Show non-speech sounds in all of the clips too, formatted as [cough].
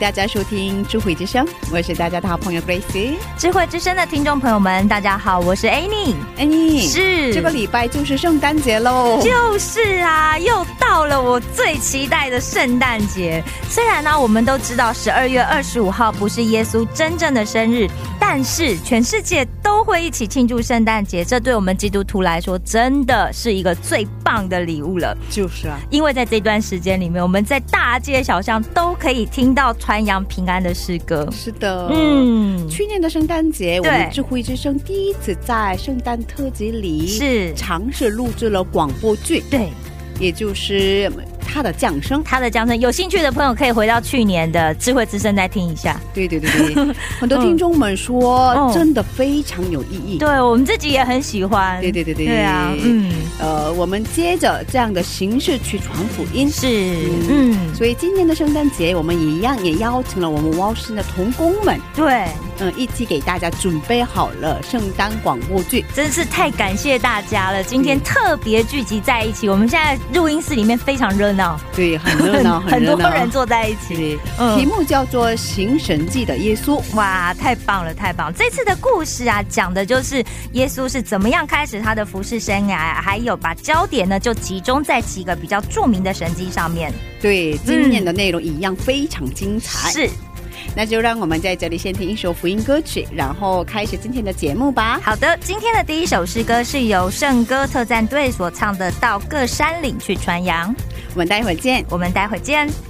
大家收听智慧之声，我是大家的好朋友 Grace。智慧之声的听众朋友们，大家好，我是 Annie。Annie 是这个礼拜就是圣诞节喽，就是啊，又到了我最期待的圣诞节。虽然呢，我们都知道十二月二十五号不是耶稣真正的生日，但是全世界都会一起庆祝圣诞节，这对我们基督徒来说真的是一个最棒的礼物了。就是啊，因为在这段时间里面，我们在大街小巷都可以听到传扬平安的诗歌。是的，嗯，去年的圣诞节，我们智慧之声第一次在圣诞特辑里是尝试录制了广播剧，对。也就是他的降生。他的降生，有兴趣的朋友可以回到去年的智慧之声再听一下。对对对对，很多听众们说嗯真的非常有意义。对我们自己也很喜欢。对对对对对啊，嗯，呃，我们接着这样的形式去传福音。是，嗯，所以今年的圣诞节，我们也一样也邀请了我们汪氏的童工们，对，嗯，一起给大家准备好了圣诞广播剧。真是太感谢大家了。今天特别聚集在一起，我们现在录音室里面非常热闹，对，很热闹，[laughs] 很。多人坐在一起。对，嗯题目叫做《行神迹的耶稣》。哇，太棒了，太棒了！这次的故事啊，讲的就是耶稣是怎么样开始他的服侍生涯，还有把焦点呢就集中在几个比较著名的神迹上面。对，今年的内容一样非常精彩。，是，那就让我们在这里先听一首福音歌曲，然后开始今天的节目吧。好的，今天的第一首诗歌是由圣歌特战队所唱的《到各山岭去传扬》，我们待会儿见。我们待会儿见。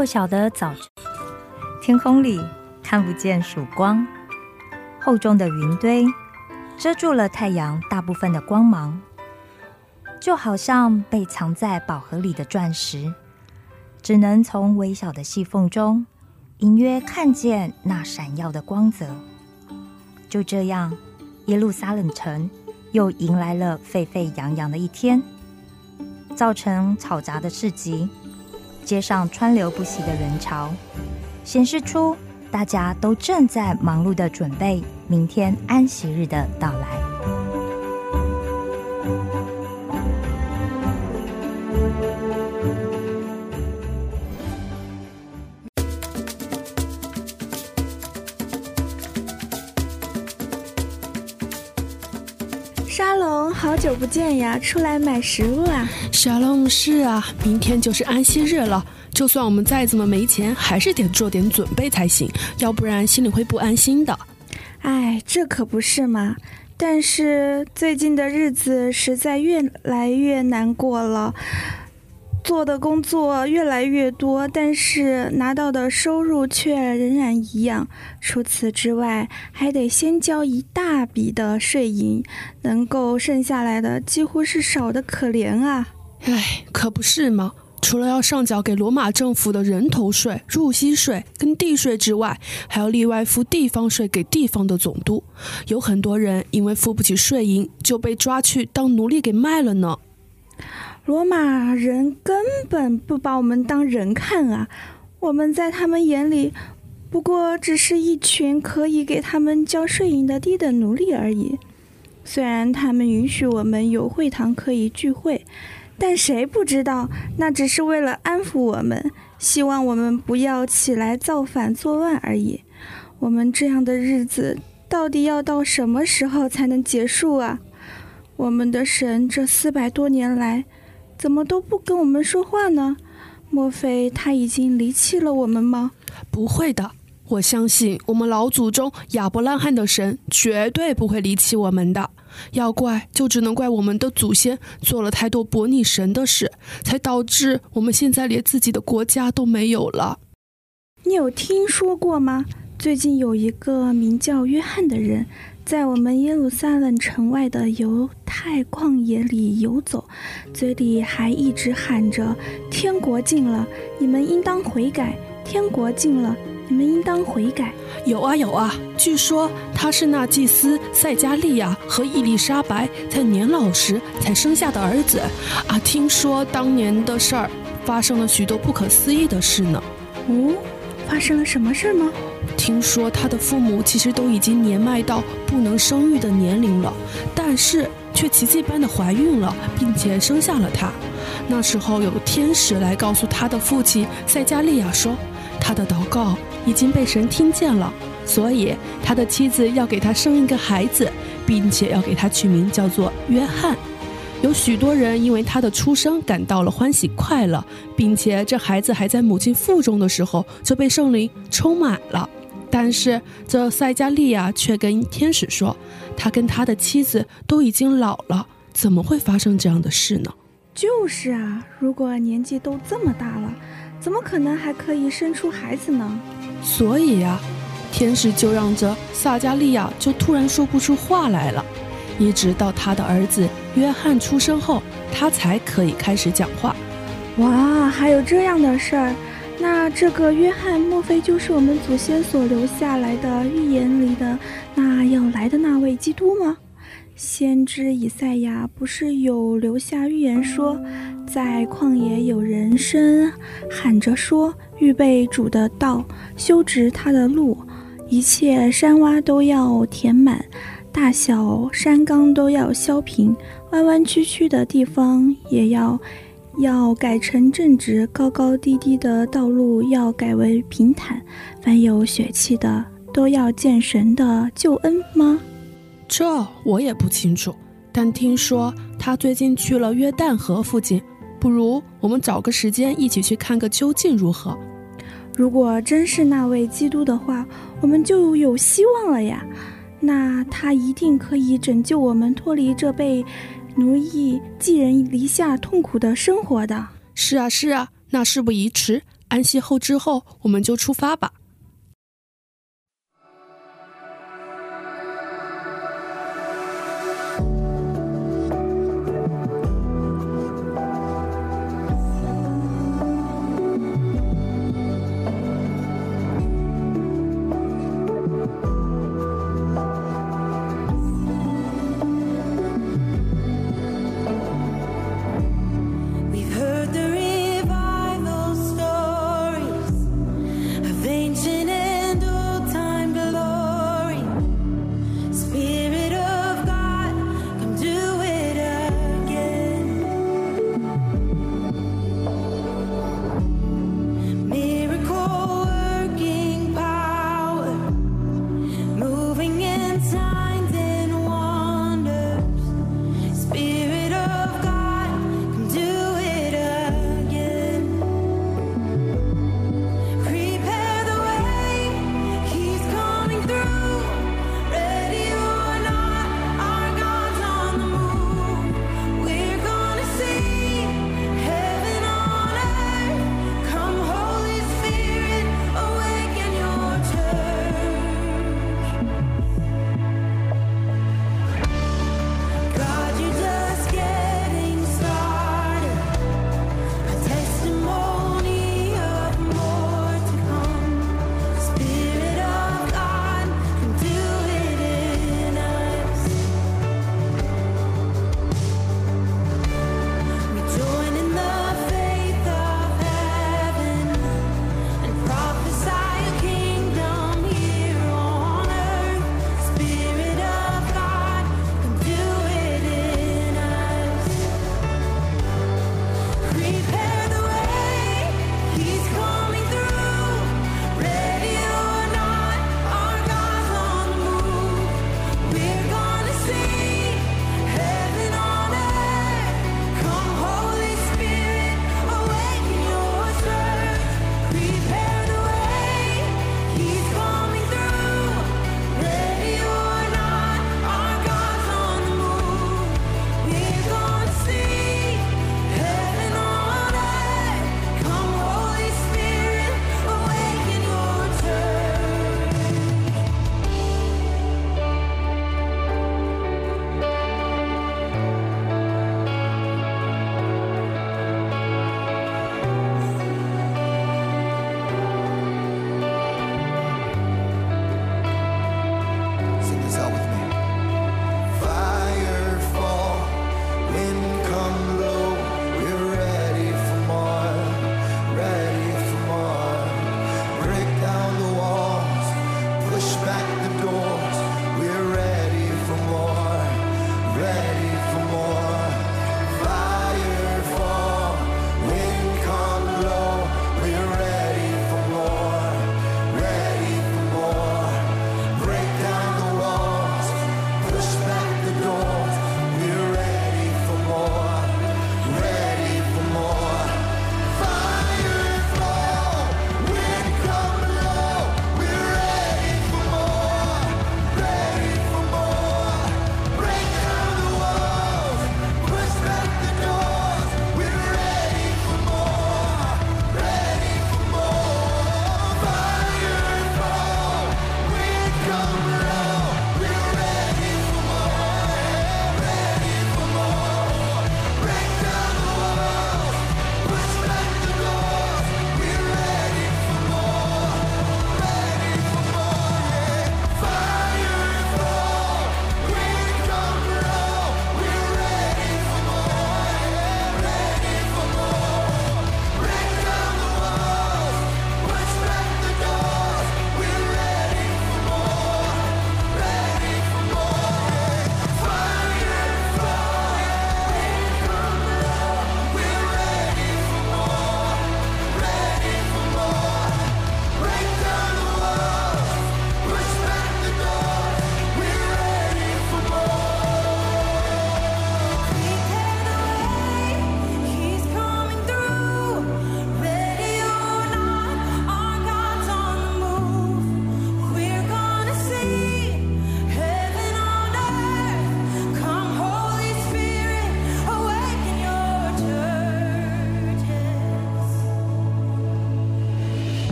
破晓的早晨，天空里看不见曙光，厚重的云堆遮住了太阳大部分的光芒，就好像被藏在宝盒里的钻石，只能从微小的细缝中隐约看见那闪耀的光泽。就这样，耶路撒冷城又迎来了沸沸扬扬的一天，造成嘈杂的市集。街上川流不息的人潮，显示出大家都正在忙碌的准备明天安息日的到来。久不见呀！出来买食物啊？小龙是啊，明天就是安息日了。就算我们再怎么没钱，还是得做点准备才行，要不然心里会不安心的。哎，这可不是嘛！但是最近的日子实在越来越难过了。做的工作越来越多，但是拿到的收入却仍然一样。除此之外，还得先交一大笔的税银，能够剩下来的几乎是少的可怜啊！唉，可不是吗？除了要上缴给罗马政府的人头税、入息税跟地税之外，还要另外付地方税给地方的总督。有很多人因为付不起税银，就被抓去当奴隶给卖了呢。罗马人根本不把我们当人看啊！我们在他们眼里，不过只是一群可以给他们交税银的低等奴隶而已。虽然他们允许我们有会堂可以聚会，但谁不知道那只是为了安抚我们，希望我们不要起来造反作乱而已。我们这样的日子到底要到什么时候才能结束啊？我们的神这四百多年来。怎么都不跟我们说话呢？莫非他已经离弃了我们吗？不会的，我相信我们老祖宗亚伯拉罕的神绝对不会离弃我们的。要怪就只能怪我们的祖先做了太多悖逆神的事，才导致我们现在连自己的国家都没有了。你有听说过吗？最近有一个名叫约翰的人。在我们耶路撒冷城外的犹太旷野里游走，嘴里还一直喊着：“天国近了，你们应当悔改；天国近了，你们应当悔改。”有啊有啊，据说他是那祭司塞加利亚和伊丽莎白在年老时才生下的儿子啊。听说当年的事儿发生了许多不可思议的事呢。哦，发生了什么事吗？听说他的父母其实都已经年迈到不能生育的年龄了，但是却奇迹般的怀孕了，并且生下了他。那时候有天使来告诉他的父亲塞加利亚说，他的祷告已经被神听见了，所以他的妻子要给他生一个孩子，并且要给他取名叫做约翰。有许多人因为他的出生感到了欢喜快乐，并且这孩子还在母亲腹中的时候就被圣灵充满了。但是这塞加利亚却跟天使说，他跟他的妻子都已经老了，怎么会发生这样的事呢？就是啊，如果年纪都这么大了，怎么可能还可以生出孩子呢？所以呀，天使就让这撒加利亚就突然说不出话来了。一直到他的儿子约翰出生后，他才可以开始讲话。哇，还有这样的事儿？那这个约翰，莫非就是我们祖先所留下来的预言里的那要来的那位基督吗？先知以赛亚不是有留下预言说，在旷野有人声喊着说：“预备主的道，修直他的路，一切山洼都要填满。”大小山冈都要削平，弯弯曲曲的地方也要要改成正直，高高低低的道路要改为平坦。凡有血气的都要见神的救恩吗？这我也不清楚，但听说他最近去了约旦河附近，不如我们找个时间一起去看个究竟如何？如果真是那位基督的话，我们就有希望了呀。那他一定可以拯救我们脱离这被奴役、寄人篱下痛苦的生活的。是啊，是啊，那事不宜迟，安息后之后我们就出发吧。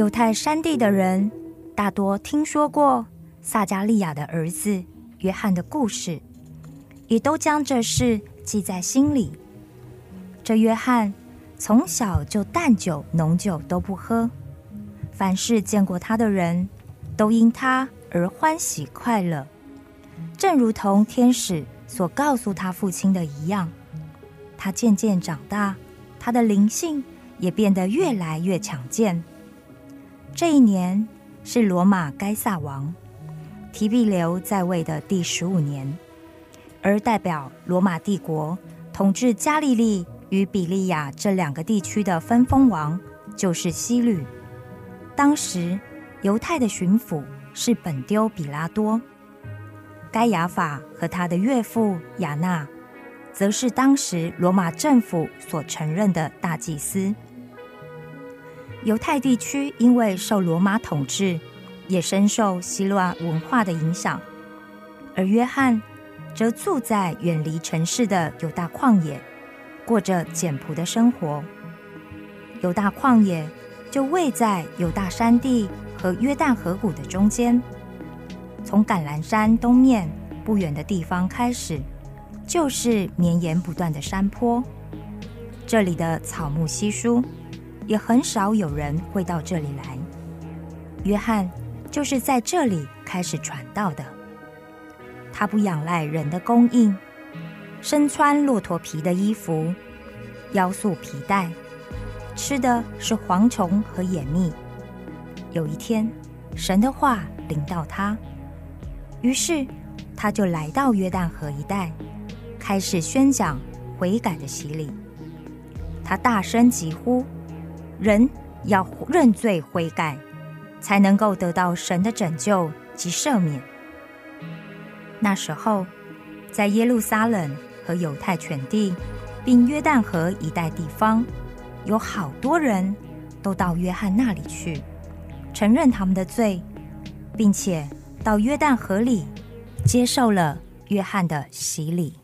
犹太山地的人大多听说过撒加利亚的儿子约翰的故事，也都将这事记在心里。这约翰从小就淡酒浓酒都不喝，凡是见过他的人都因他而欢喜快乐，正如同天使所告诉他父亲的一样。他渐渐长大，他的灵性也变得越来越强健。这一年是罗马该萨王提庇留在位的第十五年，而代表罗马帝国统治加利利与比利亚这两个地区的分封王就是希律。当时犹太的巡抚是本丢比拉多，该亚法和他的岳父亚纳，则是当时罗马政府所承认的大祭司。犹太地区因为受罗马统治，也深受希腊文化的影响，而约翰则住在远离城市的犹大旷野，过着简朴的生活。犹大旷野就位在犹大山地和约旦河谷的中间，从橄榄山东面不远的地方开始，就是绵延不断的山坡。这里的草木稀疏。也很少有人会到这里来。约翰就是在这里开始传道的。他不仰赖人的供应，身穿骆驼皮的衣服，腰束皮带，吃的是蝗虫和野蜜。有一天，神的话临到他，于是他就来到约旦河一带，开始宣讲悔改的洗礼。他大声疾呼。人要认罪悔改，才能够得到神的拯救及赦免。那时候，在耶路撒冷和犹太全地，并约旦河一带地方，有好多人都到约翰那里去，承认他们的罪，并且到约旦河里接受了约翰的洗礼。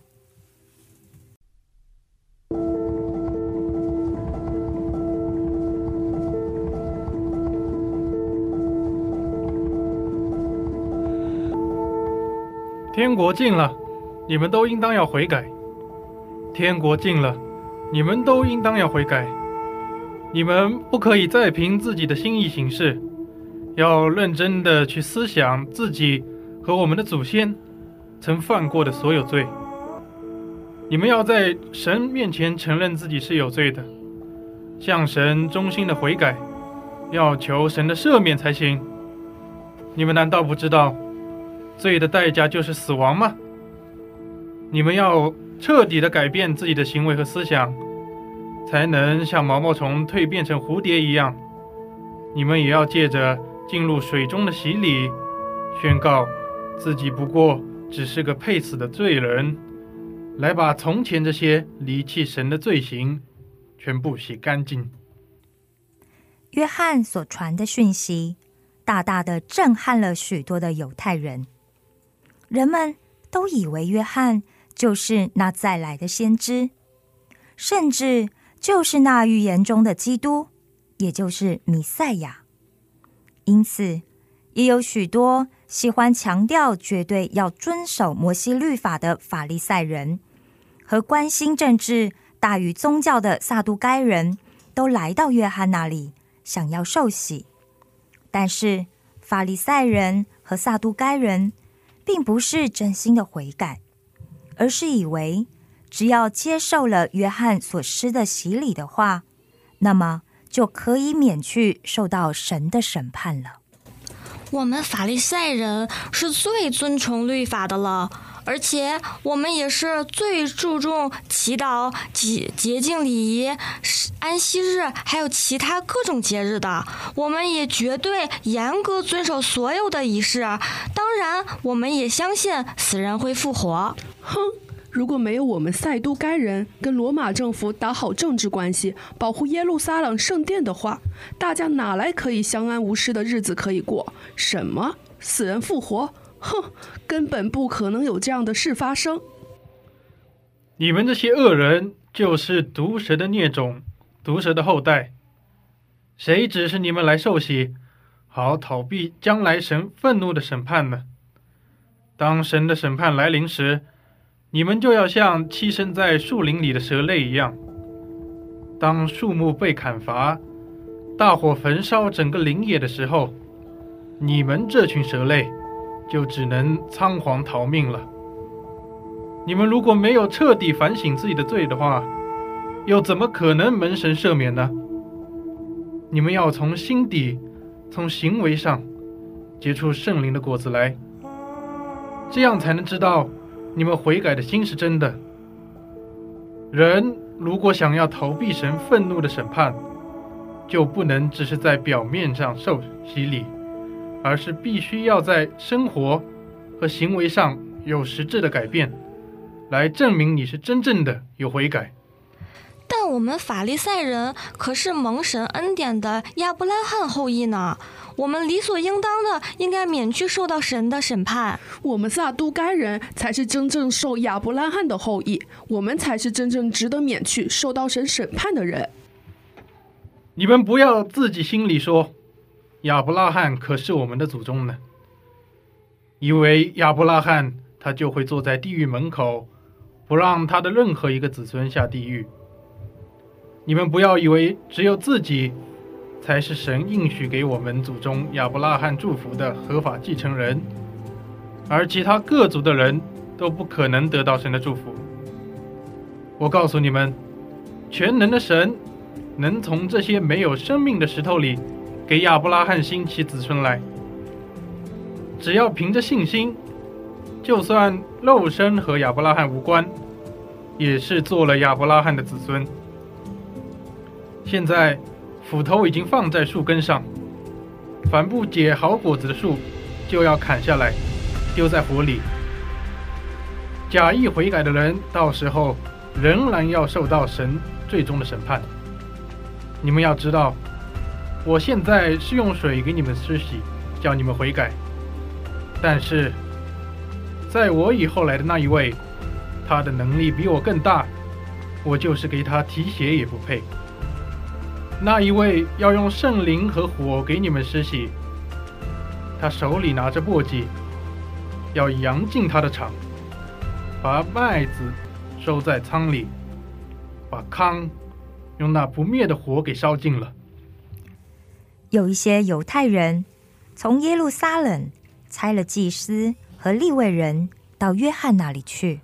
天国近了，你们都应当要悔改。天国近了，你们都应当要悔改。你们不可以再凭自己的心意行事，要认真的去思想自己和我们的祖先曾犯过的所有罪。你们要在神面前承认自己是有罪的，向神衷心的悔改，要求神的赦免才行。你们难道不知道？罪的代价就是死亡吗？你们要彻底的改变自己的行为和思想，才能像毛毛虫蜕变成蝴蝶一样。你们也要借着进入水中的洗礼，宣告自己不过只是个配死的罪人，来把从前这些离弃神的罪行全部洗干净。约翰所传的讯息，大大的震撼了许多的犹太人。人们都以为约翰就是那再来的先知，甚至就是那预言中的基督，也就是弥赛亚。因此，也有许多喜欢强调绝对要遵守摩西律法的法利赛人，和关心政治大于宗教的撒都该人都来到约翰那里，想要受洗。但是，法利赛人和撒都该人。并不是真心的悔改，而是以为只要接受了约翰所施的洗礼的话，那么就可以免去受到神的审判了。我们法利赛人是最尊崇律法的了。而且我们也是最注重祈祷、洁洁净礼仪、安息日，还有其他各种节日的。我们也绝对严格遵守所有的仪式。当然，我们也相信死人会复活。哼，如果没有我们赛都该人跟罗马政府打好政治关系，保护耶路撒冷圣殿的话，大家哪来可以相安无事的日子可以过？什么死人复活？哼，根本不可能有这样的事发生。你们这些恶人就是毒蛇的孽种，毒蛇的后代。谁指示你们来受洗，好逃避将来神愤怒的审判呢？当神的审判来临时，你们就要像栖身在树林里的蛇类一样。当树木被砍伐，大火焚烧整个林野的时候，你们这群蛇类就只能仓皇逃命了。你们如果没有彻底反省自己的罪的话，又怎么可能蒙神赦免呢？你们要从心底、从行为上结出圣灵的果子来，这样才能知道你们悔改的心是真的。人如果想要逃避神愤怒的审判，就不能只是在表面上受洗礼，而是必须要在生活和行为上有实质的改变，来证明你是真正的有悔改。但我们法利赛人可是蒙神恩典的亚伯拉罕后裔呢，我们理所应当的应该免去受到神的审判。我们撒都该人才是真正受亚伯拉罕的后裔，我们才是真正值得免去受到神审判的人。你们不要自己心里说，亚伯拉罕可是我们的祖宗呢，以为亚伯拉罕他就会坐在地狱门口，不让他的任何一个子孙下地狱。你们不要以为只有自己才是神应许给我们祖宗亚伯拉罕祝福的合法继承人，而其他各族的人都不可能得到神的祝福。我告诉你们，全能的神能从这些没有生命的石头里给亚伯拉罕兴起子孙来。只要凭着信心，就算肉身和亚伯拉罕无关，也是做了亚伯拉罕的子孙。现在，斧头已经放在树根上，凡不结好果子的树，就要砍下来，丢在火里。假意悔改的人，到时候仍然要受到神最终的审判。你们要知道，我现在是用水给你们施洗，叫你们悔改。但是，在我以后来的那一位，他的能力比我更大，我就是给他提鞋也不配。那一位要用圣灵和火给你们施洗，他手里拿着簸箕，要扬进他的场，把麦子收在仓里，把糠用那不灭的火给烧尽了。有一些犹太人从耶路撒冷拆了祭司和立位人到约翰那里去。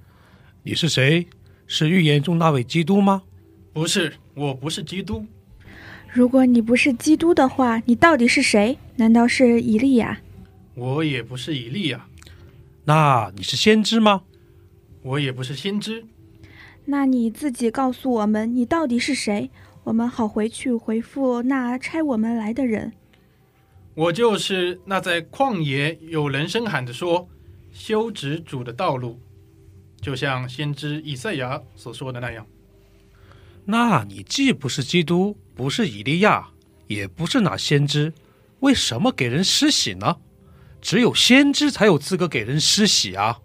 你是谁？是预言中那位基督吗？不是，我不是基督。如果你不是基督的话，你到底是谁？难道是以利亚？我也不是以利亚。那你是先知吗？我也不是先知。那你自己告诉我们，你到底是谁？我们好回去回复那差我们来的人。我就是那在旷野有人声喊着说：“修直主的道路”，就像先知以赛亚所说的那样。那你既不是基督，不是以利亚，也不是那先知，为什么给人施洗呢？只有先知才有资格给人施洗啊！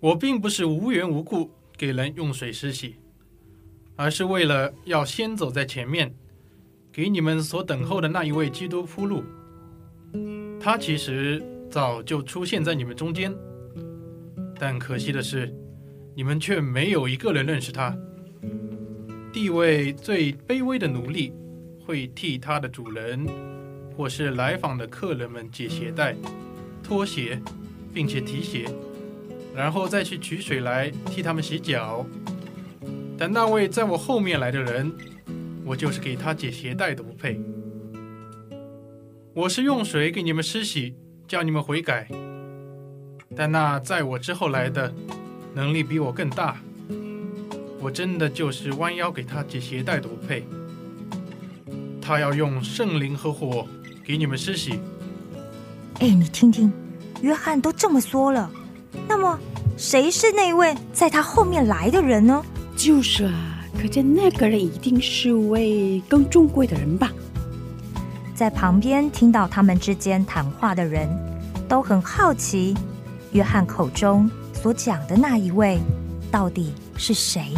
我并不是无缘无故给人用水施洗，而是为了要先走在前面，给你们所等候的那一位基督铺路。他其实早就出现在你们中间，但可惜的是，你们却没有一个人认识他。地位最卑微的奴隶，会替他的主人或是来访的客人们解鞋带、脱鞋，并且提鞋，然后再去取水来替他们洗脚。但那位在我后面来的人，我就是给他解鞋带都不配。我是用水给你们施洗，叫你们悔改。但那在我之后来的，能力比我更大。我真的就是弯腰给他解鞋带都不配。他要用圣灵和火给你们施洗。哎，你听听，约翰都这么说了，那么谁是那位在他后面来的人呢？就是啊，可见那个人一定是位更尊贵的人吧？在旁边听到他们之间谈话的人，都很好奇，约翰口中所讲的那一位到底是谁？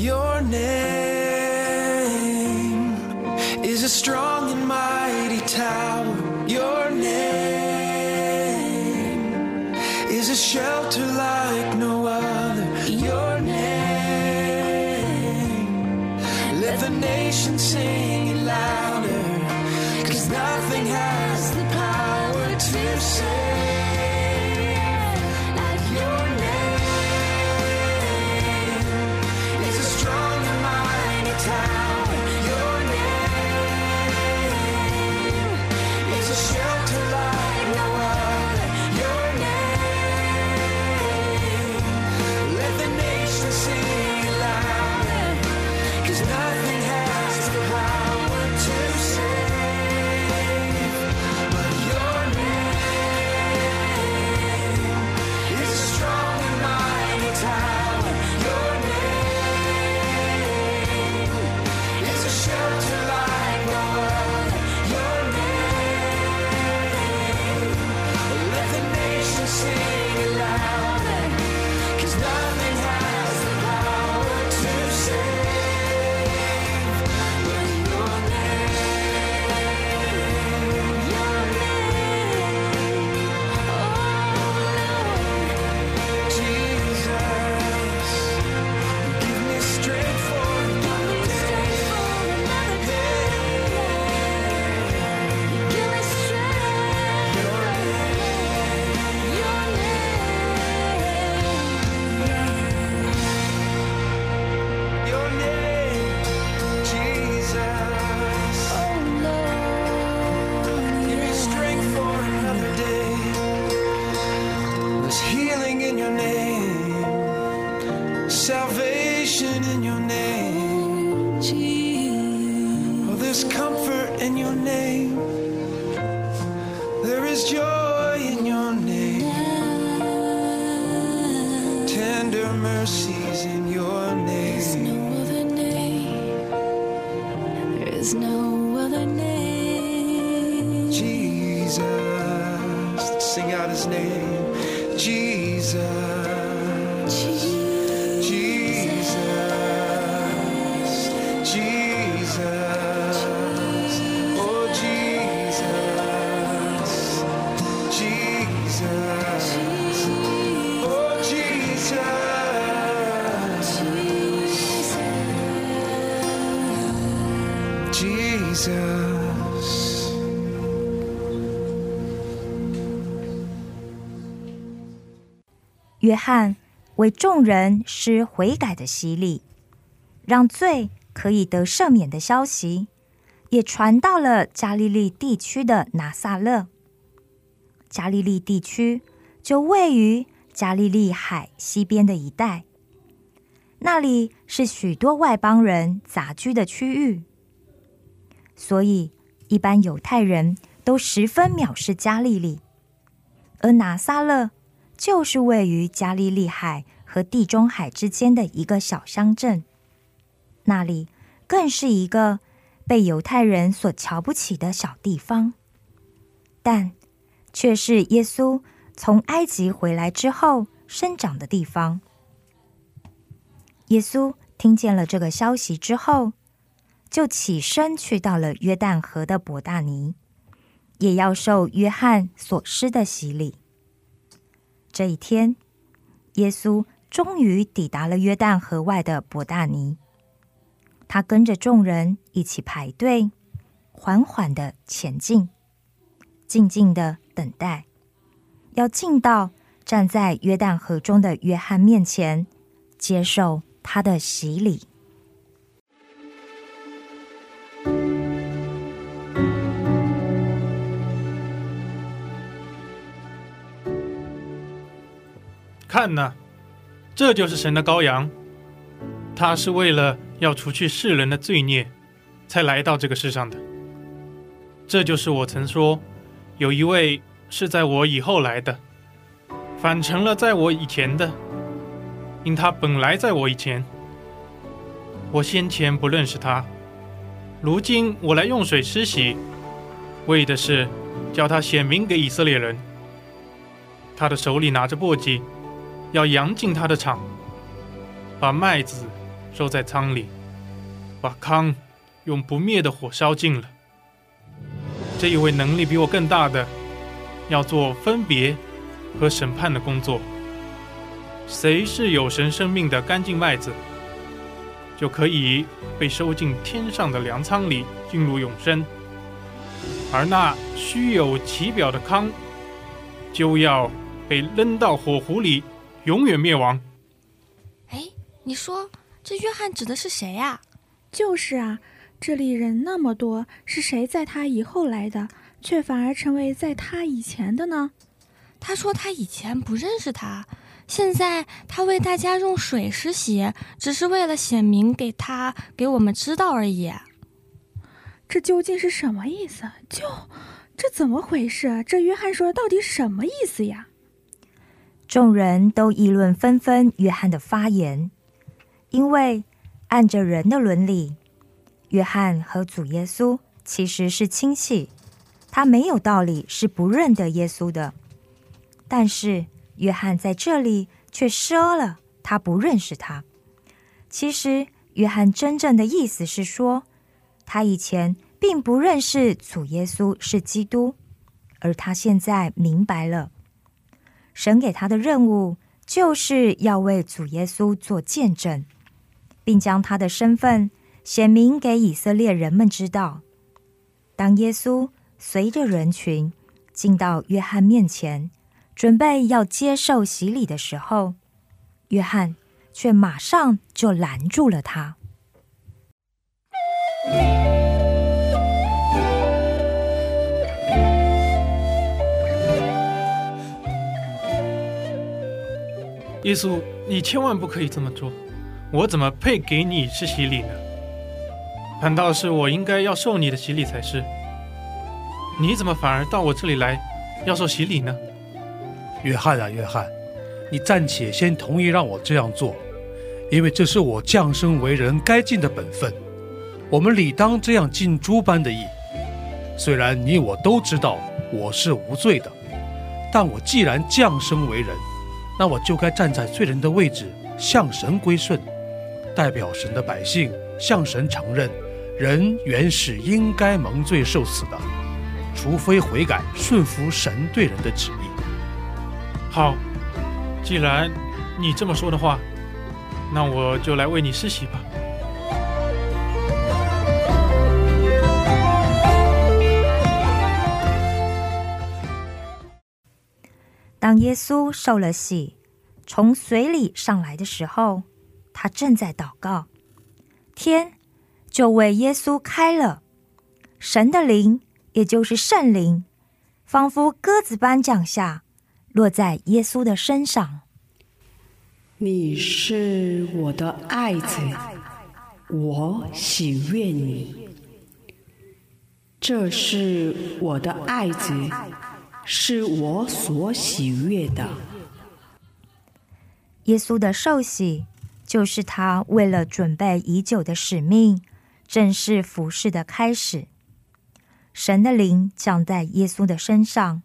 Your name is a strong and mighty tower. mercies in your name. There's no other name. There is no other name. Jesus. Sing out his name. Jesus. 约翰为众人施悔改的洗礼，让罪可以得赦免的消息，也传到了加利利地区的拿撒勒。加利利地区就位于加利利海西边的一带，那里是许多外邦人杂居的区域，所以一般犹太人都十分藐视加利利，而拿撒勒。就是位于加利利海和地中海之间的一个小乡镇，那里更是一个被犹太人所瞧不起的小地方，但却是耶稣从埃及回来之后生长的地方。耶稣听见了这个消息之后，就起身去到了约旦河的伯大尼，也要受约翰所施的洗礼。这一天，耶稣终于抵达了约旦河外的伯大尼。他跟着众人一起排队，缓缓的前进，静静的等待，要进到站在约旦河中的约翰面前，接受他的洗礼。看呐，这就是神的羔羊，他是为了要除去世人的罪孽，才来到这个世上的。这就是我曾说，有一位是在我以后来的，反成了在我以前的，因他本来在我以前。我先前不认识他，如今我来用水施洗，为的是叫他显明给以色列人。他的手里拿着簸箕。要扬进他的场，把麦子收在仓里，把糠用不灭的火烧尽了。这一位能力比我更大的，要做分别和审判的工作。谁是有神生命的干净麦子，就可以被收进天上的粮仓里，进入永生；而那虚有其表的糠，就要被扔到火湖里。永远灭亡。哎，你说这约翰指的是谁呀、就是啊，这里人那么多，是谁在他以后来的，却反而成为在他以前的呢？他说他以前不认识他，现在他为大家用水施洗，只是为了显明给他给我们知道而已。这究竟是什么意思？就这怎么回事？这约翰说的到底什么意思呀？众人都议论纷纷约翰的发言，因为按着人的伦理，约翰和主耶稣其实是亲戚，他没有道理是不认得耶稣的。但是约翰在这里却说了他不认识他。其实约翰真正的意思是说，他以前并不认识主耶稣是基督，而他现在明白了。神给他的任务就是要为主耶稣做见证，并将他的身份显明给以色列人们知道。当耶稣随着人群进到约翰面前，准备要接受洗礼的时候，约翰却马上就拦住了他。耶稣，你千万不可以这么做！我怎么配给你吃洗礼呢？难道是我应该要受你的洗礼才是？你怎么反而到我这里来要受洗礼呢？约翰啊，约翰，你暂且先同意让我这样做，因为这是我降生为人该尽的本分。我们理当这样尽诸般的义。虽然你我都知道我是无罪的，但我既然降生为人，那我就该站在罪人的位置，向神归顺，代表神的百姓向神承认，人原是应该蒙罪受死的，除非悔改，顺服神对人的旨意。好，既然你这么说的话，那我就来为你施洗吧。当耶稣受了洗，从水里上来的时候，他正在祷告，天就为耶稣开了，神的灵，也就是圣灵，仿佛鸽子般降下，落在耶稣的身上。你是我的爱子，我喜悦你。这是我的爱子，是我所喜悦的。耶稣的受洗，就是他为了准备已久的使命，正式服侍的开始。神的灵降在耶稣的身上，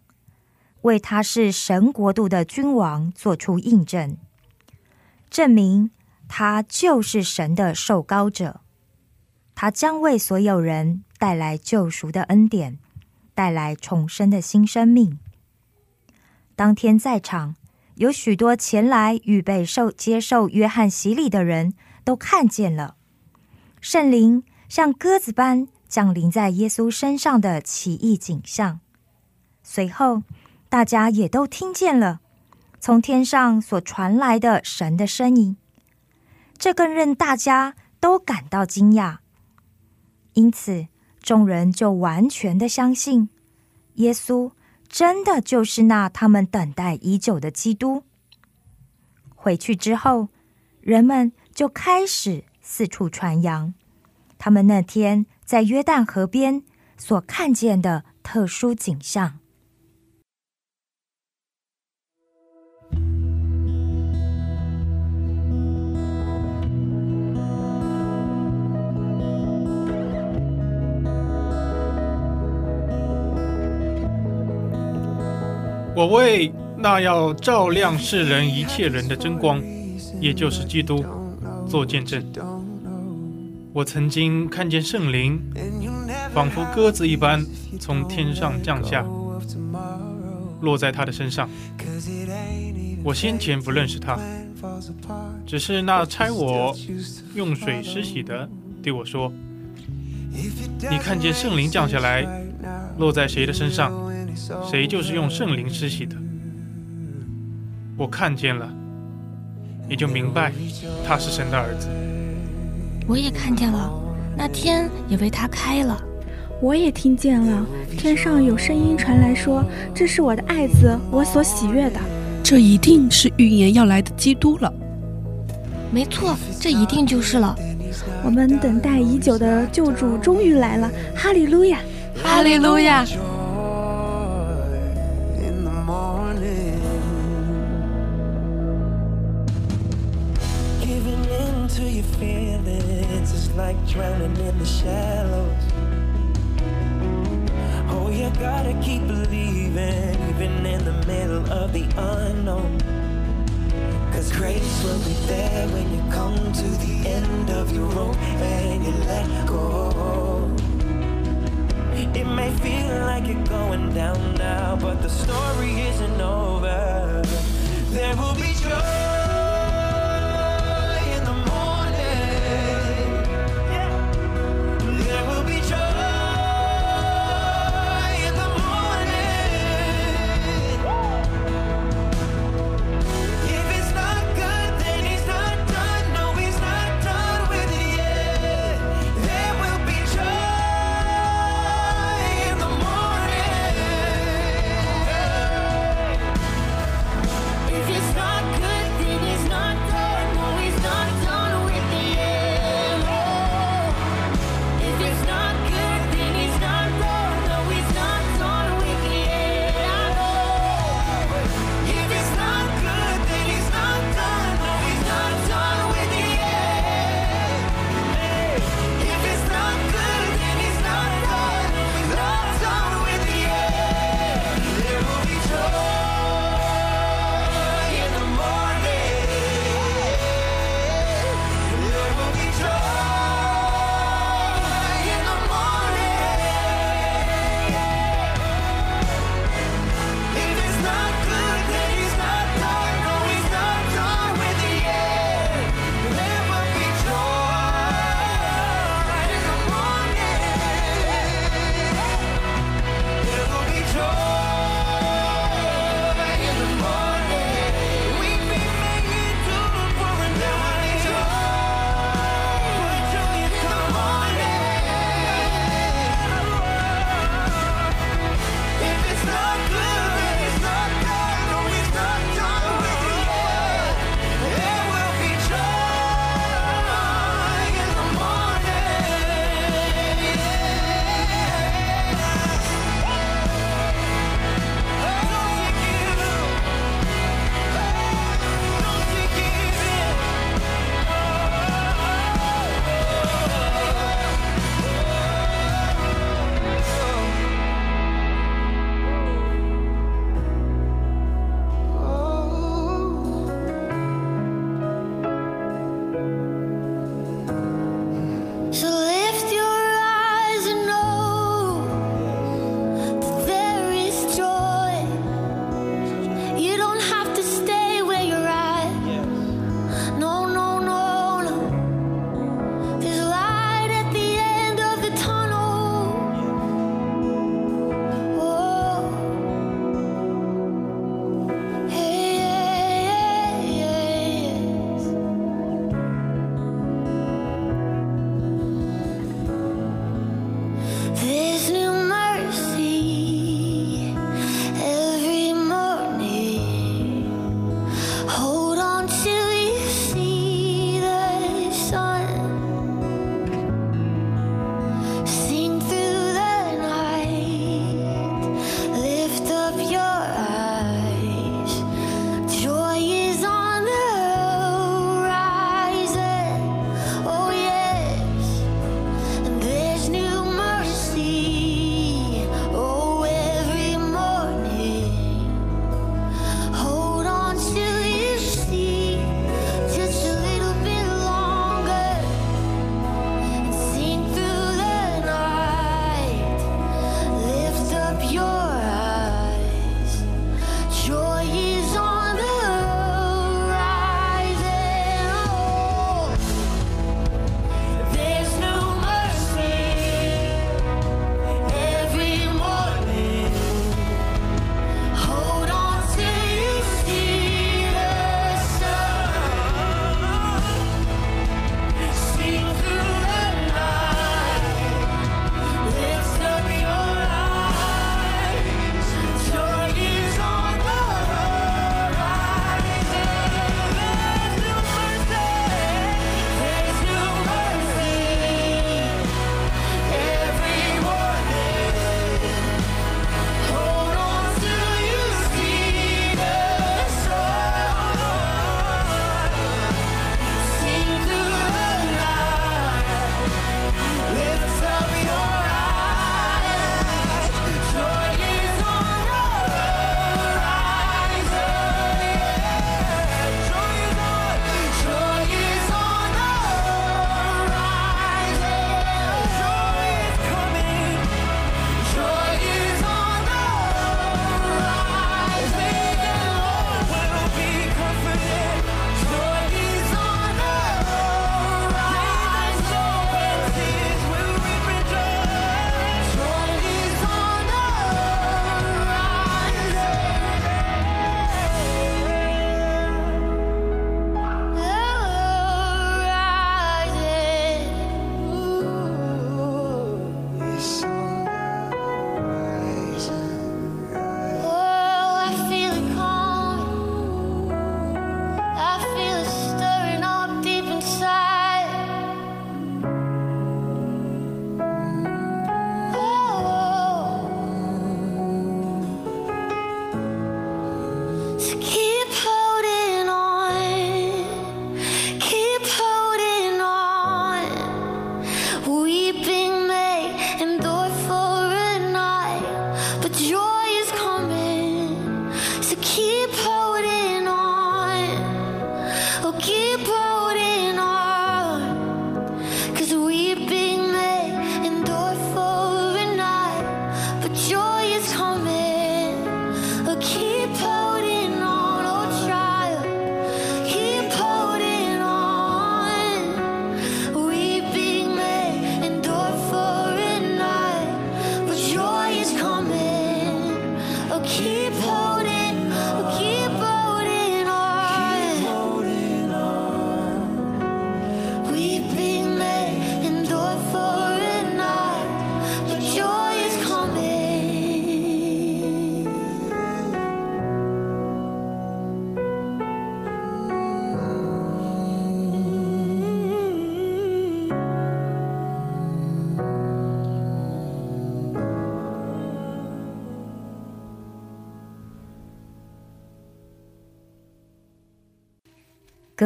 为他是神国度的君王做出印证，证明他就是神的受膏者。他将为所有人带来救赎的恩典，带来重生的新生命。当天在场有许多前来预备受接受约翰洗礼的人都看见了圣灵像鸽子般降临在耶稣身上的奇异景象。随后，大家也都听见了从天上所传来的神的声音，这更让大家都感到惊讶。因此，众人就完全的相信耶稣真的就是那他们等待已久的基督。回去之后，人们就开始四处传扬他们那天在约旦河边所看见的特殊景象。我为那要照亮世人一切人的真光，也就是基督，做见证。我曾经看见圣灵，仿佛鸽子一般从天上降下，落在他的身上。我先前不认识他，只是那差我用水施洗的对我说：“你看见圣灵降下来，落在谁的身上？”谁就是用圣灵施洗的，我看见了，也就明白他是神的儿子。我也看见了，那天也为他开了。我也听见了，天上有声音传来说：“这是我的爱子，我所喜悦的。”这一定是预言要来的基督了。没错，这一定就是了。我们等待已久的救主终于来了，哈利路亚！哈利路亚！Like drowning in the shallows. Oh, you gotta keep believing, even in the middle of the unknown. Cause grace will be there when you come to the end of your rope and you let go. It may feel like you're going down now, but the story isn't over. There will be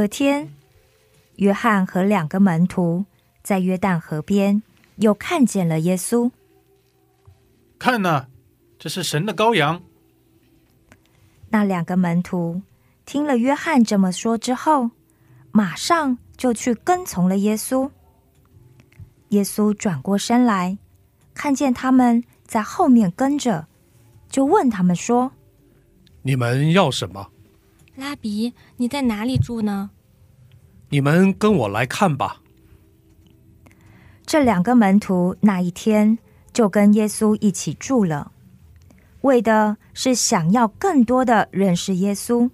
隔天，约翰和两个门徒在约旦河边又看见了耶稣。看呐，这是神的羔羊。那两个门徒听了约翰这么说之后，马上就去跟从了耶稣。耶稣转过身来，看见他们在后面跟着，就问他们说你们要什么？拉比，你在哪里住呢？你们跟我来看吧。：“这两个门徒那一天就跟耶稣一起住了，为的是想要更多的认识耶稣。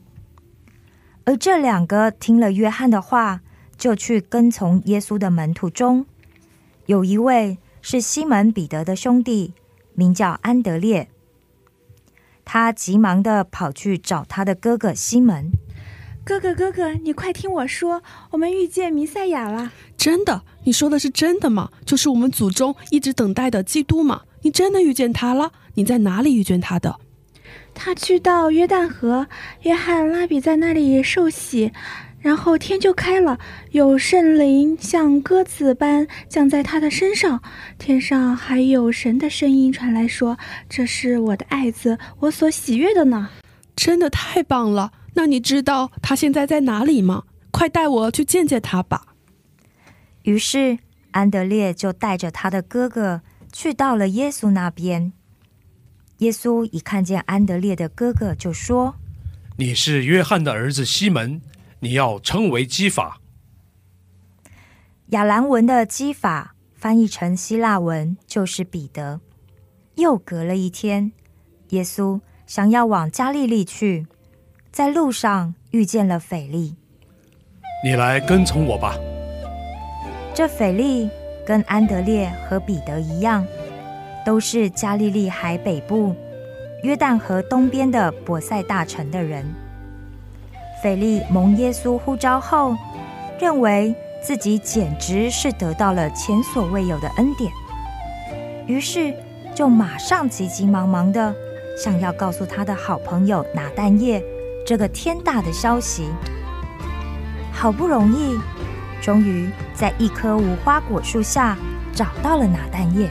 而这两个听了约翰的话，就去跟从耶稣的门徒中，有一位是西门彼得的兄弟，名叫安德烈。他急忙地跑去找他的哥哥西门。哥哥，哥哥，你快听我说，我们遇见弥赛亚了。真的？你说的是真的吗？就是我们祖宗一直等待的基督吗？你真的遇见他了？你在哪里遇见他的？他去到约旦河，约翰拉比在那里受洗，然后天就开了，有圣灵像鸽子般降在他的身上，天上还有神的声音传来说：“这是我的爱子，我所喜悦的呢。真的太棒了！那你知道他现在在哪里吗？快带我去见见他吧。于是安德烈就带着他的哥哥去到了耶稣那边。耶稣一看见安德烈的哥哥，就说你是约翰的儿子西门，你要称为基法。：“亚兰文的基法翻译成希腊文就是彼得。”又隔了一天，耶稣想要往加利利去，在路上遇见了腓力。你来跟从我吧。这腓力跟安德烈和彼得一样，都是加利利海北部约旦河东边的伯赛大城的人。腓力蒙耶稣呼召后，认为自己简直是得到了前所未有的恩典，于是就马上急急忙忙的想要告诉他的好朋友拿但业这个天大的消息。好不容易，终于在一棵无花果树下找到了拿但业。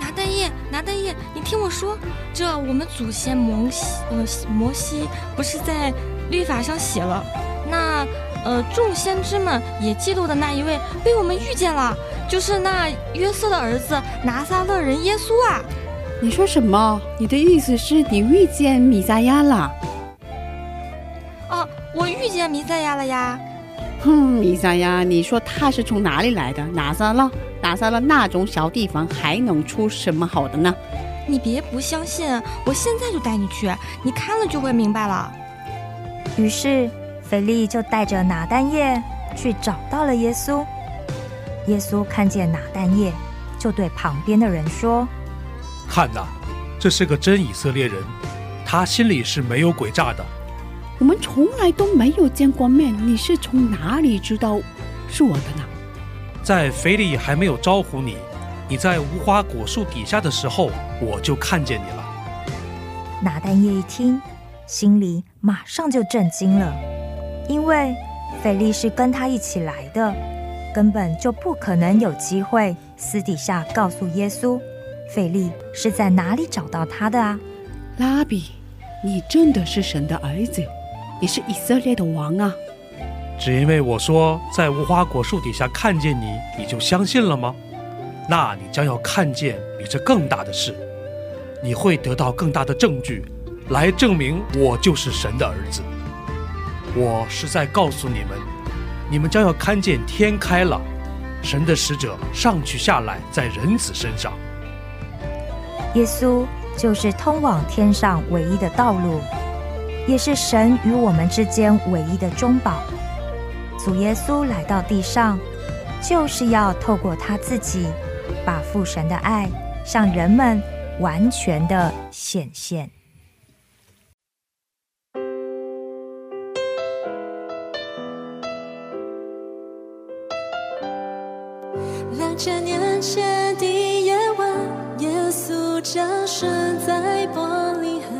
拿但业，拿但业，你听我说，这我们祖先摩西，呃，摩西不是在律法上写了，那呃众先知们也记录的那一位被我们遇见了，就是那约瑟的儿子拿撒勒人耶稣啊！你说什么？你的意思是你遇见米撒亚了？哦，我遇见弥赛亚了呀！哼，米撒亚，你说他是从哪里来的？拿撒勒，拿撒勒那种小地方还能出什么好的呢？你别不相信，我现在就带你去，你看了就会明白了。于是腓力就带着拿但业去找到了耶稣。耶稣看见拿但业，就对旁边的人说看呐，这是个真以色列人，他心里是没有诡诈的。我们从来都没有见过面，你是从哪里知道是我的呢？在腓力还没有招呼你，你在无花果树底下的时候，我就看见你了。：“拿但业一听，心里马上就震惊了，因为菲利是跟他一起来的，根本就不可能有机会私底下告诉耶稣，菲利是在哪里找到他的啊？拉比，你真的是神的儿子，你是以色列的王啊！只因为我说在无花果树底下看见你，你就相信了吗？那你将要看见比这更大的事，你会得到更大的证据，来证明我就是神的儿子。我是在告诉你们，你们将要看见天开了，神的使者上去下来在人子身上。耶稣就是通往天上唯一的道路，也是神与我们之间唯一的中保。主耶稣来到地上，就是要透过他自己，把父神的爱向人们完全的显现。千年前的夜晚，耶稣降生在伯利恒，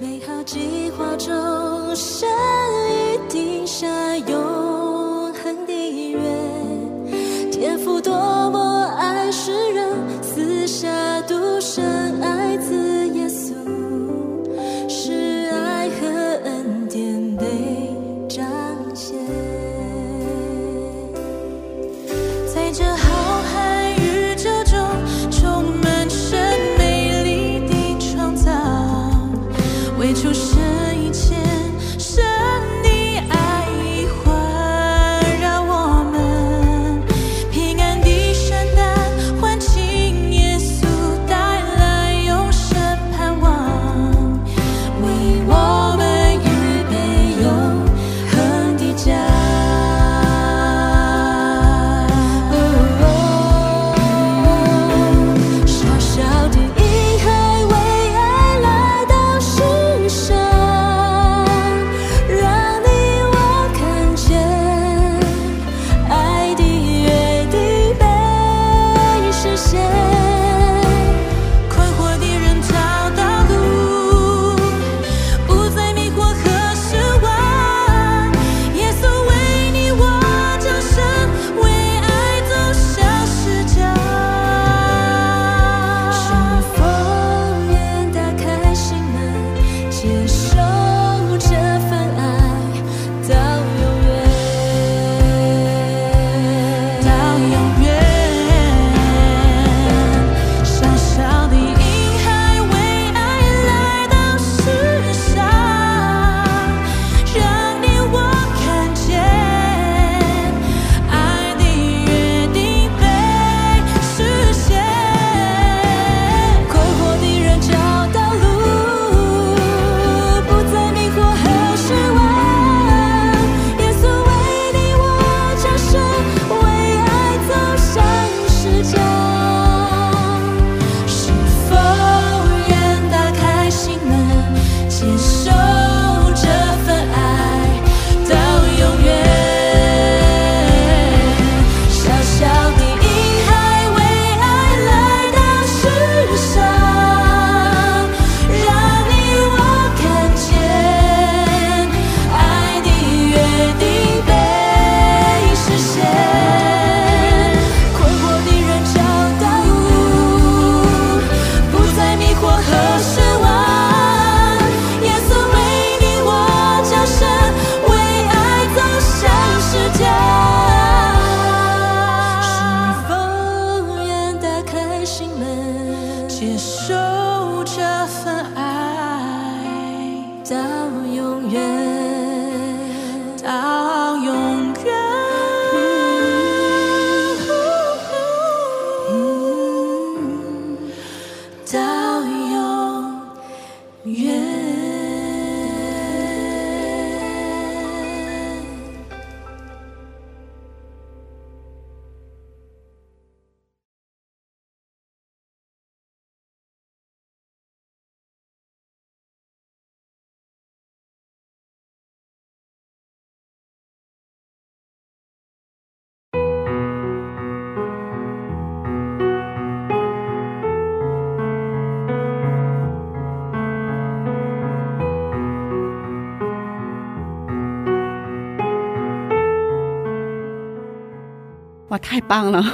美好计划中，神已定下永恒的约。天父多么爱世人，赐下哇，太棒了！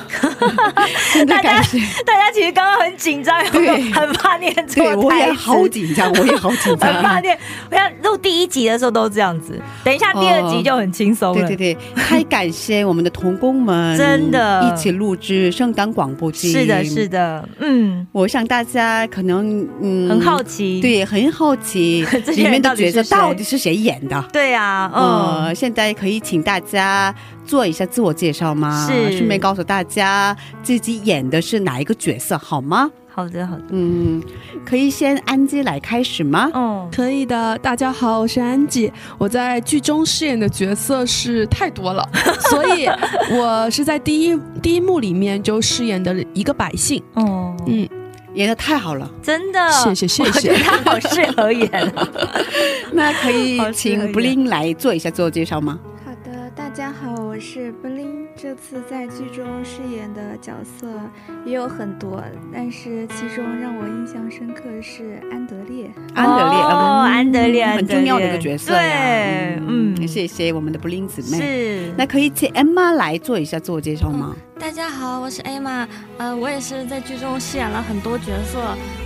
[laughs] 真的感谢。大家其实刚刚很紧张，对很怕念错对，我也好紧张，我也好紧张。很怕念。我要录第一集的时候都这样子，等一下第二集就很轻松了。对对对，太感谢我们的童工们，真的一起录制圣诞广播剧。是的，是的，嗯，我想大家可能嗯很好奇，对，很好奇 [laughs] 里面的角色到底是谁演的。对啊，嗯，呃，现在可以请大家做一下自我介绍吗？是顺便告诉大家自己演的是哪一个角色，好吗？好的，好的，嗯，可以先安吉来开始吗？哦，可以的。大家好，我是安吉，我在剧中饰演的角色是太多了，[laughs] 所以我是在第一第一幕里面就饰演的一个百姓。哦，嗯，演的太好了，真的，谢谢谢谢他好适合演啊。[laughs] 那可以请演 Bling 来做一下自我介绍吗？是布林。这次在剧中饰演的角色也有很多，但是其中让我印象深刻的是安德烈。安德烈，哦嗯安德烈很重要的一个角色。对嗯谢谢我们的 Bling 姊妹。是那可以请 Emma 来做一下自我介绍吗？大家好，我是 Emma，呃，我也是在剧中饰演了很多角色，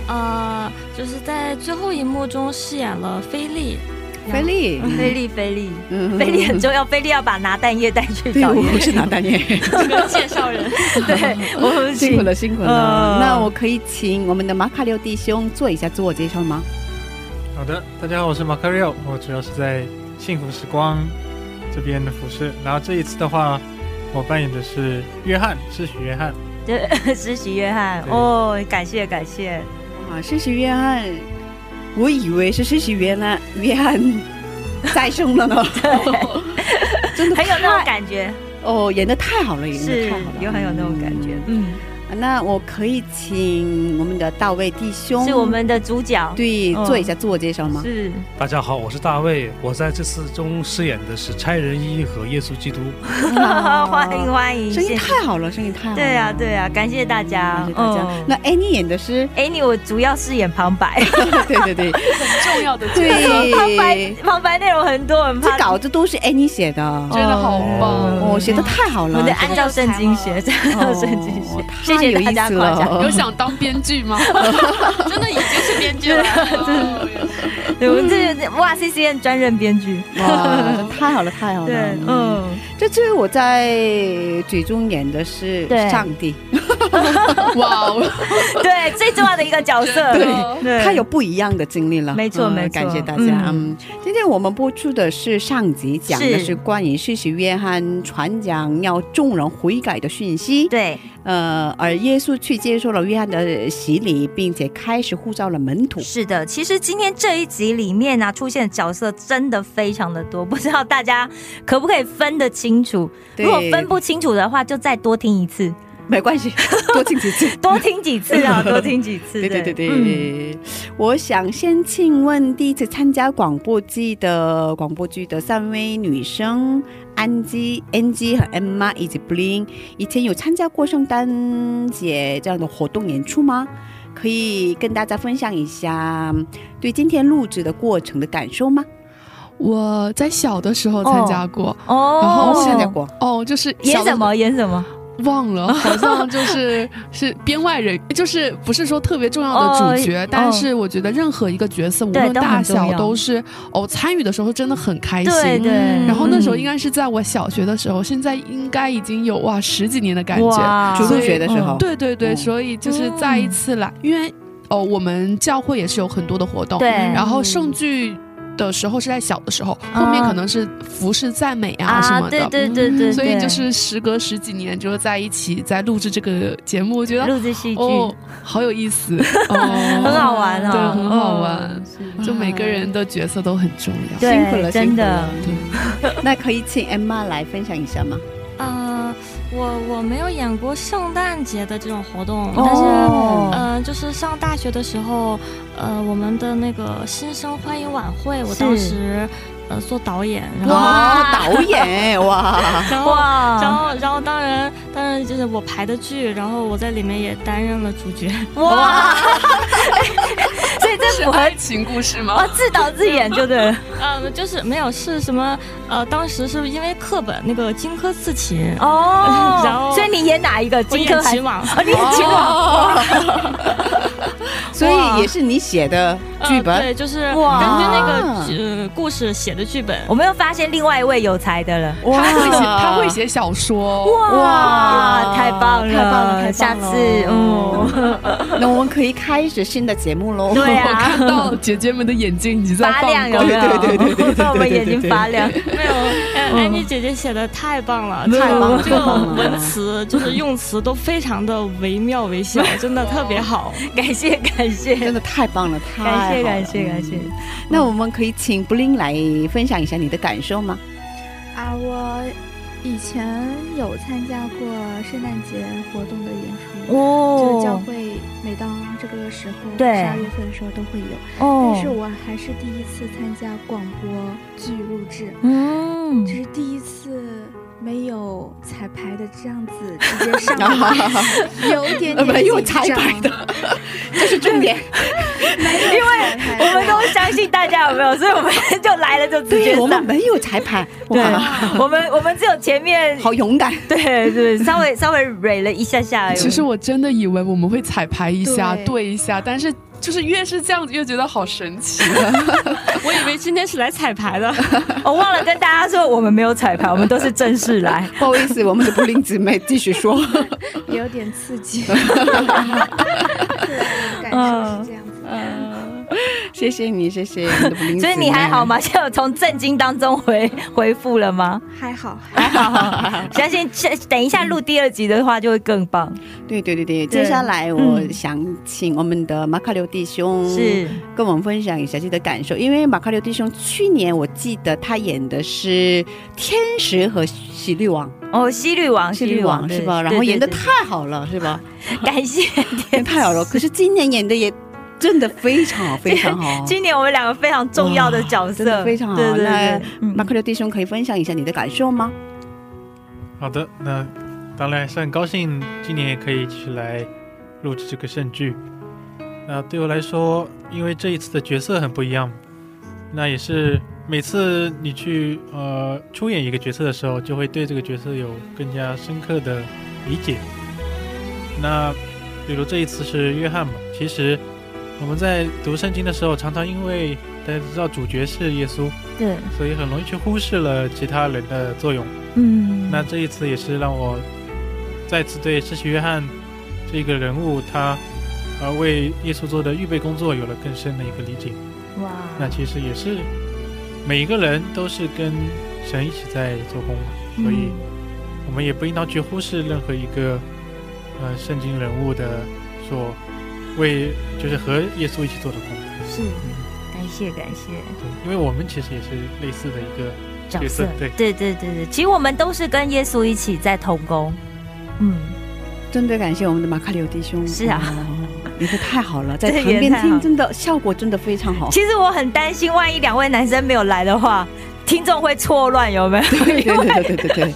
呃，就是在最后一幕中饰演了菲利。菲力，菲力，菲力，嗯菲力很重要，菲力要把拿蛋液带去对，找爷我是拿蛋液。这个介绍人，[laughs] 对，我们辛苦了，辛苦了。嗯那我可以请我们的马卡六弟兄做一下自我介绍吗？好的，大家好，我是马卡六，我主要是在幸福时光这边的服饰。然后这一次的话，我扮演的是约翰，是许约翰。对，是许约翰哦，感谢感谢，啊，施洗约翰，我以为是施洗约翰，约翰再生了呢。[laughs] [laughs] 真的很有那种感觉，哦，演的太好了，演的太好了，有很有那种感觉，嗯，那我可以请我们的大卫弟兄，是我们的主角，对嗯做一下自我介绍吗？是。大家好，我是大卫，我在这次中饰演的是差人一和耶稣基督。欢 [laughs] 迎欢迎，声音太好了，声音太好了。对啊对啊，感谢大家，感谢大家。嗯。那 Annie 演的是，哎，你我主要饰演旁白，对 [laughs] 对对。[laughs] 很重要的角色，对，旁白旁白内容很多，很怕。这稿子都是 Annie 写的，真的好棒。哦，写的太好了。我们得。按照圣经写，按照圣经写。哦，谢谢。大太有意思家夸奖。了有想当编剧吗？[laughs] 真的已经是编剧了，哦对，我们这哇，CCN 专任编剧，哇，太好了，太好了。对，嗯，这次我在剧中演的是上帝，[laughs] 哇哦，[laughs] 对，最重要的一个角色，对他有不一样的经历了。嗯没错没错。感谢大家。嗯。嗯，今天我们播出的是上集，讲的是是。关于世袭约翰传讲要众人悔改的讯息。对，呃，而耶稣去接受了约翰的洗礼，并且开始呼召了门徒。是的，其实今天这一集里面呢、出现的角色真的非常的多，不知道大家可不可以分得清楚？如果分不清楚的话，就再多听一次，没关系，[laughs] 多听几次。多听几次啊，[laughs] 多听几次。对对对对，嗯我想先请问第一次参加广播剧的广播剧的三位女生安吉、Angie 和 Emma 以及 Bling，以前有参加过圣诞节这样的活动演出吗？可以跟大家分享一下对今天录制的过程的感受吗？我在小的时候参加过，哦，然后参加过。哦，就是演什么？演什么？忘了，[laughs] 好像就是是编外人，就是不是说特别重要的主角，哦但是我觉得任何一个角色，无论大小，都是哦参与的时候真的很开心。对对。然后那时候嗯应该是在我小学的时候，现在应该已经有哇十几年的感觉。中学的时候，对对对，嗯所以就是再一次来，因为哦我们教会也是有很多的活动，对。然后圣剧的时候是在小的时候，后面可能是服饰赞美啊什么的。对对对对，对所以就是时隔十几年，就在一起在录制这个节目，我觉得录制戏剧，哦，好有意思，[laughs] 哦，很好玩哦对，很好玩嗯，就每个人的角色都很重要。辛苦了，真的辛苦了。[laughs] 那可以请 Emma 来分享一下吗？呃，我我没有演过圣诞节的这种活动，哦但是呃，就是上大学的时候，呃，我们的那个新生欢迎晚会，我当时呃做导演，然后哇，[laughs] 导演哇！然后哇然后然后当然当然就是我排的剧，然后我在里面也担任了主角。哇！[laughs] [laughs] 这符合爱情故事吗？啊，自导自演就对了。呃，[laughs] 就是没有是什么呃，当时是因为课本那个荆轲刺秦哦，然后所以你演哪一个？荆轲秦王，哦，你演秦王。[laughs] 所以也是你写的剧呃、本。对，就是根据哇那个呃故事写的剧本。我们又发现另外一位有才的了。他会写，他会写小说。哇，太棒了，太棒了太棒了下次，嗯，[laughs] 那我们可以开始新的节目喽。对啊我看到姐姐们的眼睛已经在发放亮有 [laughs] 没有？对对对对对对对我们眼睛发亮。没有，呃，安妮姐姐写的太棒了，太棒了这个文词就是用词都非常的惟妙惟肖，真的特别好。[laughs] 感谢感谢真的太棒了，太感谢感谢感谢。那我们可以请布林来分享一下你的感受吗？啊，我以前有参加过圣诞节活动的演出，哦。就是教哦会每当这个时候，对。十二月份的时候都会有。哦。但是我还是第一次参加广播剧录制，嗯。这是第一次没有彩排的这样子直接上台，[laughs] 有一点点没有彩排的，[laughs] 这是重点。因为我们都相信大家有没有，所以我们就来了就直接对，我们。没有彩排，对哇，，我们我们只有前面好勇敢。对对稍微稍微蕊了一下下而已。其实我真的以为我们会彩排一下，对对一下，但是就是越是这样子，越觉得好神奇。[laughs] 我以为今天是来彩排的，[laughs] 我忘了跟大家说，我们没有彩排，我们都是正式来。[laughs] 不好意思，我们的布林姊妹继续说。有点刺激。感。谢谢你，谢谢。[laughs] 所以你还好吗？现在有从震惊当中回回复了吗？还好，还好，[laughs] 相信等一下录第二集的话就会更棒。对对对对，接下来我想请我们的马卡留弟兄是跟我们分享一下自己的感受，因为马卡留弟兄去年我记得他演的是天使和喜律王，哦，西律王，喜律王是吧？然后演的太好了，是吧？[laughs] 感谢，演太好了。可是今年演的也真的非常好，非常好。[laughs] 今年我们两个非常重要的角色，真的非常好。对对马克留弟兄可以分享一下你的感受吗？好的，那当然是很高兴今年也可以继续来录制这个圣剧。那对我来说，因为这一次的角色很不一样，那也是每次你去呃出演一个角色的时候，就会对这个角色有更加深刻的理解。那比如这一次是约翰嘛，其实我们在读圣经的时候，常常因为大家知道主角是耶稣，对，所以很容易去忽视了其他人的作用。嗯，那这一次也是让我再次对施洗约翰这个人物，他呃为耶稣做的预备工作有了更深的一个理解。哇，那其实也是每一个人都是跟神一起在做工。嘛，所以我们也不应当去忽视任何一个呃圣经人物的所为就是和耶稣一起做的工。是，感谢感谢。对，因为我们其实也是类似的一个角色，对对对对对，其实我们都是跟耶稣一起在同工，嗯，真的感谢我们的马卡留弟兄。是啊哦，演的太好了，[laughs] 在旁边听真的效果真的非常好。其实我很担心，万一两位男生没有来的话，听众会错乱，有没有？对对对 [laughs] 对对对，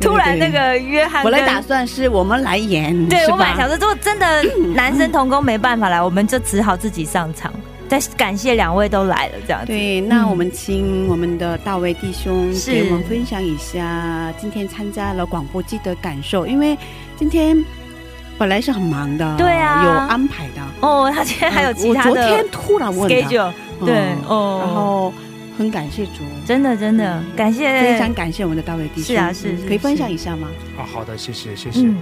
突然那个约翰跟，本来打算是我们来演，对我本来想说，如果真的 [coughs] 男生同工没办法来，我们就只好自己上场。再感谢两位都来了，这样子。对，那我们请我们的大卫弟兄是给我们分享一下今天参加了广播剧的感受，因为今天本来是很忙的，对啊有安排的。哦，他今天还有其他的我昨天突然问的 schedule，对嗯哦然后很感谢主，真的真的感谢，非常感谢我们的大卫弟兄。是啊是是可以分享一下吗？啊，好的，谢谢谢谢。嗯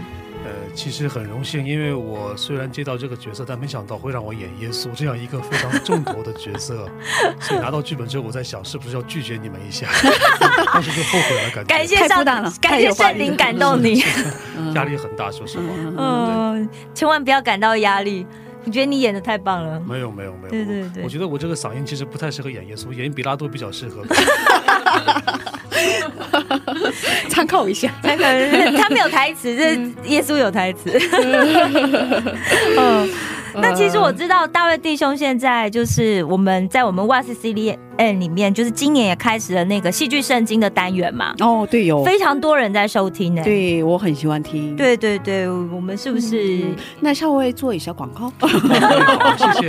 呃，其实很荣幸，因为我虽然接到这个角色，但没想到会让我演耶稣这样一个非常重头的角色，[laughs] 所以拿到剧本之后，我在想是不是要拒绝你们一下，[laughs] 但是就后悔了，感觉感谢上感谢圣灵感动你。[laughs] 压力很大，说实话。嗯，千万不要感到压力。我觉得你演的太棒了。没有没有没有，对对对我觉得我这个嗓音其实不太适合演耶稣，演比拉多比较适合。[laughs] 参考一下，参考 [laughs] 他没有台词，这耶稣有台词。[laughs] 嗯，那其实我知道大卫弟兄现在就是我们在我们哇 C C 列 N 里面，就是今年也开始了那个戏剧圣经的单元嘛，哦，对有，非常多人在收听呢。对我很喜欢听。对对对，我们是不是？那稍微做一下广告。好，[laughs] [laughs] 谢谢。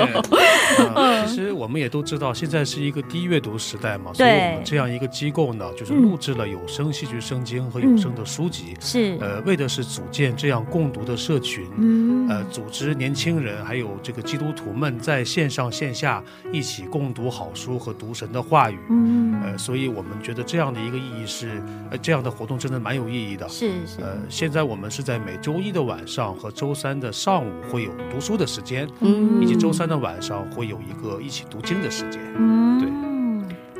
呃 [laughs] 其实我们也都知道，现在是一个低阅读时代嘛，所以我们这样一个机构呢，就是录制了有声戏剧圣经和有声的书籍，是呃，为的是组建这样共读的社群，嗯呃，组织年轻人还有这个基督徒们在线上线下一起共读好书和读神的话语。嗯呃，所以我们觉得这样的一个意义是，呃，这样的活动真的蛮有意义的。是是呃，现在我们是在每周一的晚上和周三的上午会有读书的时间，嗯以及周三的晚上会有一个一起读经的时间。嗯，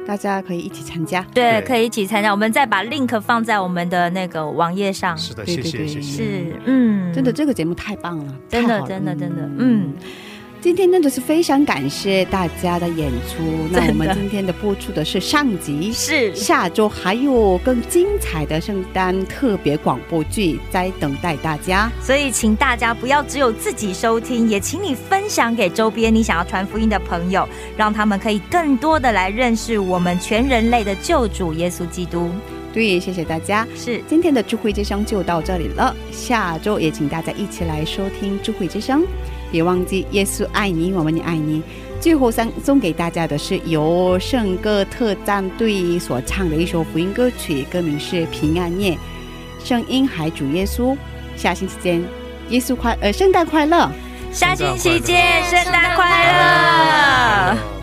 大家可以一起参加。对，可以一起参加。我们再把 link 放在我们的那个网页上。是的，对对对谢谢谢谢。是，嗯，真的，这个节目太棒了，真的真的真的，嗯，今天真的是非常感谢大家的演出。那我们今天的播出的是上集，是下周还有更精彩的圣诞特别广播剧在等待大家。所以请大家不要只有自己收听，也请你分享给周边你想要传福音的朋友，让他们可以更多的来认识我们全人类的救主耶稣基督。对，谢谢大家。是今天的智慧之声就到这里了，下周也请大家一起来收听智慧之声。别忘记，耶稣爱你，我们也爱你。最后送送给大家的是由圣歌特战队所唱的一首福音歌曲，歌名是《平安夜》，圣婴还主耶稣。下星期见，耶稣快呃，圣诞快乐！下星期见，圣诞快乐！呃